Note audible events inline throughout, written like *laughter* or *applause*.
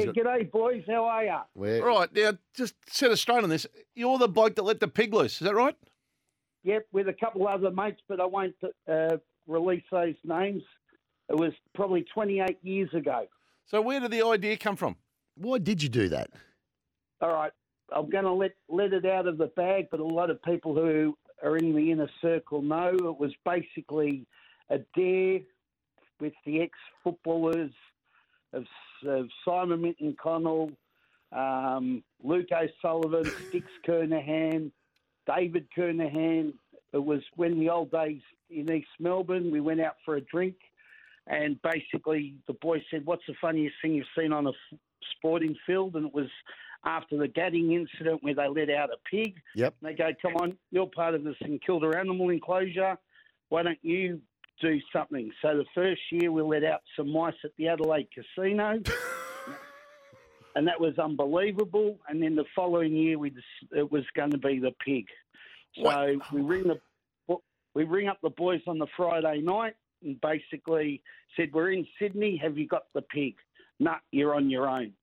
Yeah, g'day, boys. How are ya? Where? Right, now just set us straight on this. You're the bloke that let the pig loose, is that right? Yep, with a couple other mates, but I won't uh, release those names. It was probably 28 years ago. So where did the idea come from? Why did you do that? All right, I'm going to let let it out of the bag, but a lot of people who are in the inner circle know it was basically a dare with the ex-footballers of, of Simon Minton Connell, um, Luke O'Sullivan, Sticks Kernahan, David Kernahan. It was when the old days in East Melbourne, we went out for a drink, and basically the boy said, "What's the funniest thing you've seen on a f- sporting field?" And it was after the Gadding incident where they let out a pig. Yep. And they go, "Come on, you're part of the St Kilda Animal Enclosure. Why don't you do something?" So the first year we let out some mice at the Adelaide Casino. *laughs* And that was unbelievable. And then the following year, we it was going to be the pig. So What? we ring the we ring up the boys on the Friday night and basically said, "We're in Sydney. Have you got the pig?" Nah, you're on your own.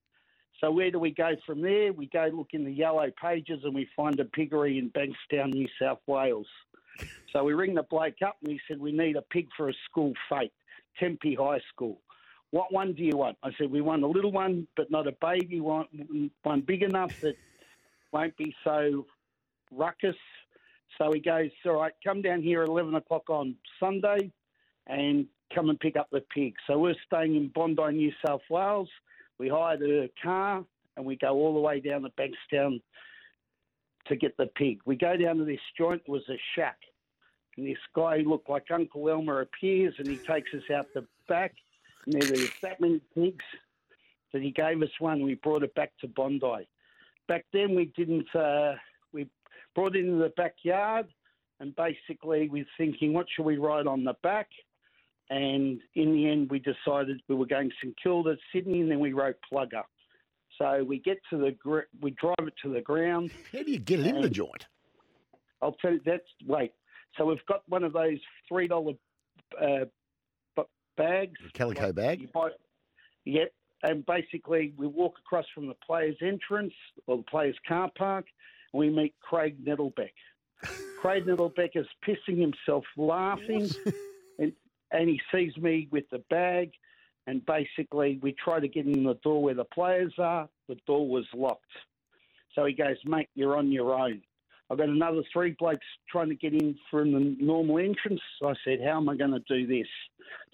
So where do we go from there? We go look in the yellow pages and we find a piggery in Bankstown, New South Wales. So we ring the bloke up and he said, "We need a pig for a school fete, Tempe High School." What one do you want? I said, "We want a little one, but not a baby. Want one big enough that won't be so ruckus." So he goes, "All right, come down here at eleven o'clock on Sunday, and come and pick up the pig." So we're staying in Bondi, New South Wales. We hired a car and we go all the way down to Bankstown to get the pig. We go down to this joint. It was a shack, and this guy looked like Uncle Elmer appears, and he takes us out the back. And there was that many pigs that he gave us one. We brought it back to Bondi. Back then, we didn't. Uh, we brought it into the backyard, and basically, we're thinking, what should we ride on the back? And in the end, we decided we were going to St Kilda, Sydney, and then we wrote Plugger. So we get to the gr- we drive it to the ground. *laughs* How do you get it in the joint? I'll tell you that's wait. So we've got one of those three dollar uh, b- bags. Calico like bag? You buy, yep. And basically, we walk across from the players' entrance or the players' car park, and we meet Craig Nettelbeck. *laughs* Craig Nettelbeck is pissing himself laughing, *laughs* and, and he sees me with the bag. And basically, we try to get in the door where the players are. The door was locked. So he goes, mate, you're on your own. I've got another three blokes trying to get in from the normal entrance. I said, how am I going to do this?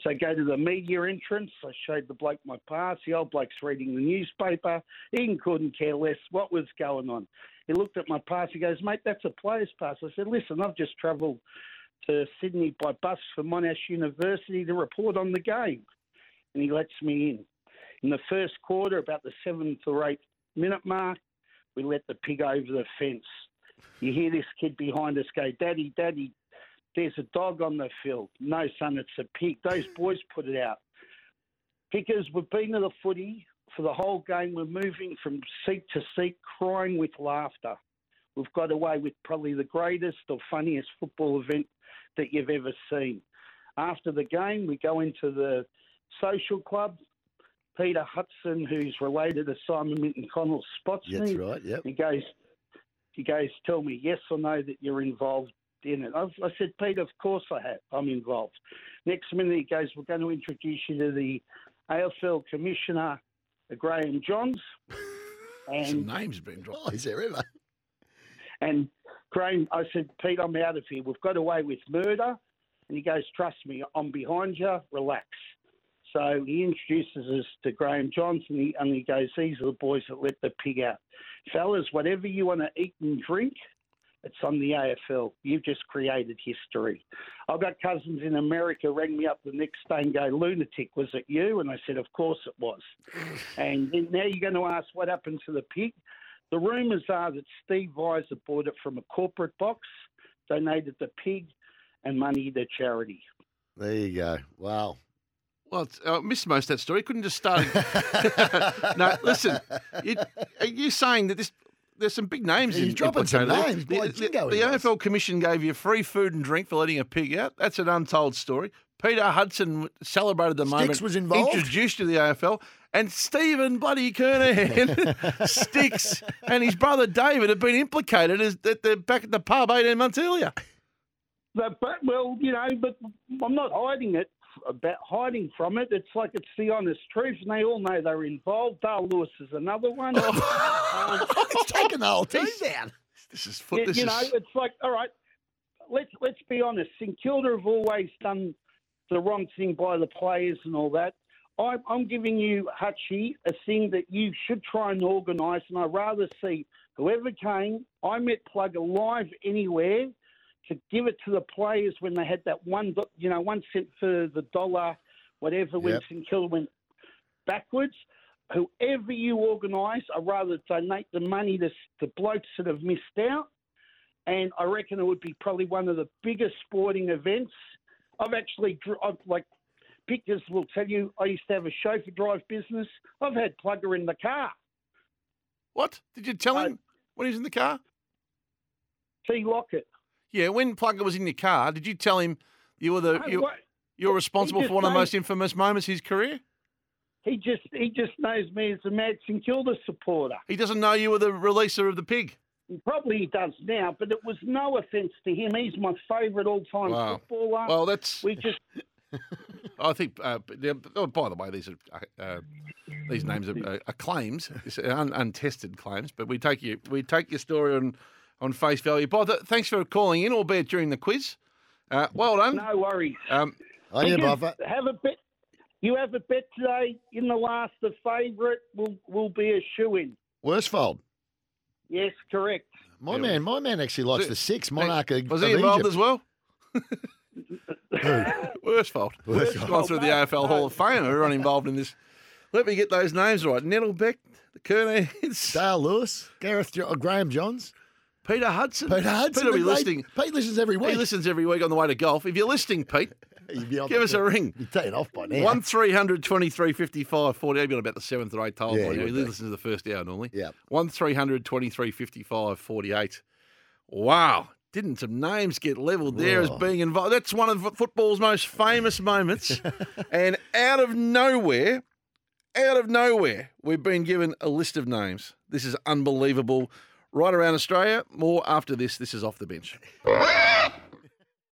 So I go to the media entrance. I showed the bloke my pass. The old bloke's reading the newspaper. He couldn't care less what was going on. He looked at my pass. He goes, mate, that's a player's pass. I said, listen, I've just travelled to Sydney by bus for Monash University to report on the game. And he lets me in. In the first quarter, about the seventh or eighth minute mark, we let the pig over the fence. You hear this kid behind us go, Daddy, Daddy, there's a dog on the field. No, son, it's a pig. Those boys put it out. Because we've been to the footy for the whole game. We're moving from seat to seat, crying with laughter. We've got away with probably the greatest or funniest football event that you've ever seen. After the game, we go into the social club. Peter Hudson, who's related to Simon Minton Connell, spots That's me. right, yep. He goes, he goes, tell me yes or no that you're involved in it. I, I said, Peter, of course I have. I'm involved. Next minute he goes, we're going to introduce you to the AFL Commissioner, uh, Graham Johns. *laughs* Some And names been dropped. Oh, is there ever? and Graham, I said, Pete, I'm out of here. We've got away with murder. And he goes, trust me, I'm behind you. Relax. So he introduces us to Graham Johnson, he, and he goes, these are the boys that let the pig out. Fellas, whatever you want to eat and drink, it's on the AFL. You've just created history. I've got cousins in America rang me up the next day and go, lunatic, was it you? And I said, of course it was. *laughs* and then now you're going to ask what happened to the pig. The rumours are that Steve Weiser bought it from a corporate box, donated the pig and money to charity. There you go. Wow. Well, I oh, missed most of that story. Couldn't just start. *laughs* no, listen. You, are you saying that this? There's some big names. He's in, dropping some names. there. Boy, The, Jingo the he. AFL Commission gave you free food and drink for letting a pig out. That's an untold story. Peter Hudson celebrated the moment. Sticks moment. was involved? Introduced to the AFL. And Stephen bloody Kernahan, *laughs* Sticks, and his brother David have been implicated as that they're back at the pub 18 months earlier. But, but well, you know, but I'm not hiding it about hiding from it. It's like it's the honest truth, and they all know they're involved. Dale Lewis is another one. Um, *laughs* He's taking the whole team down. This is foot. you, This you is know, it's like all right. Let's let's be honest. St Kilda have always done the wrong thing by the players and all that. I, I'm giving you Hutchie a thing that you should try and organise, and I'd rather see whoever came. I met Plugger live anywhere to give it to the players when they had that one, you know, one cent for the dollar, whatever. When Yep. St Kilda went backwards, whoever you organise, I'd rather donate the money to the blokes that have missed out. And I reckon it would be probably one of the biggest sporting events. I've actually, I've, like, pictures will tell you, I used to have a chauffeur drive business. I've had Plugger in the car. what? Did you tell I- him when he was in the car? T. Lockett. Yeah, when Plugger was in your car, did you tell him you were the No, you, you're responsible for one of the most infamous moments of his career? He just he just knows me as a mad St Kilda supporter. He doesn't know you were the releaser of the pig. Probably he does now, but it was no offence to him. He's my favourite all-time Wow. footballer. Well, that's. we just *laughs* I think. Uh, oh, by the way, these are uh, uh, these names are, uh, are claims, un, untested claims. But we take you we take your story on on face value. Bob, th- thanks for calling in, albeit during the quiz. Uh, well done. no worries. Um, On you, Because Boffa. Have a bet. You have a bet today. In the last, the favourite will will be a shoe in. Worsfold. Yes, correct. My Yeah. man, my man actually likes it- the six monarch of, was of he involved Egypt. as well? *laughs* Worst fault. Worsfold. Gone through the AFL Hall of Fame. Everyone involved in this. Let me get those names right. Nettelbeck, the Kernans, Dale Lewis, Gareth, jo- uh, Graham Johns, Be Hudson. Peter Hudson. Peter will be listening. Pete listens every week. He listens every week on the way to golf. If you're listening, Pete, *laughs* You'd be on give us a ring. You're taking off by now. One 23 55 40. He'll be on about the seventh or eighth hole. Yeah, by he now. he listens to the first hour normally. Yeah. One 23 55 48. Wow. Didn't some names get levelled there as oh. being involved? That's one of football's most famous moments. *laughs* and out of nowhere, out of nowhere, we've been given a list of names. This is unbelievable. Right around Australia. More after this. This is off the bench. *laughs*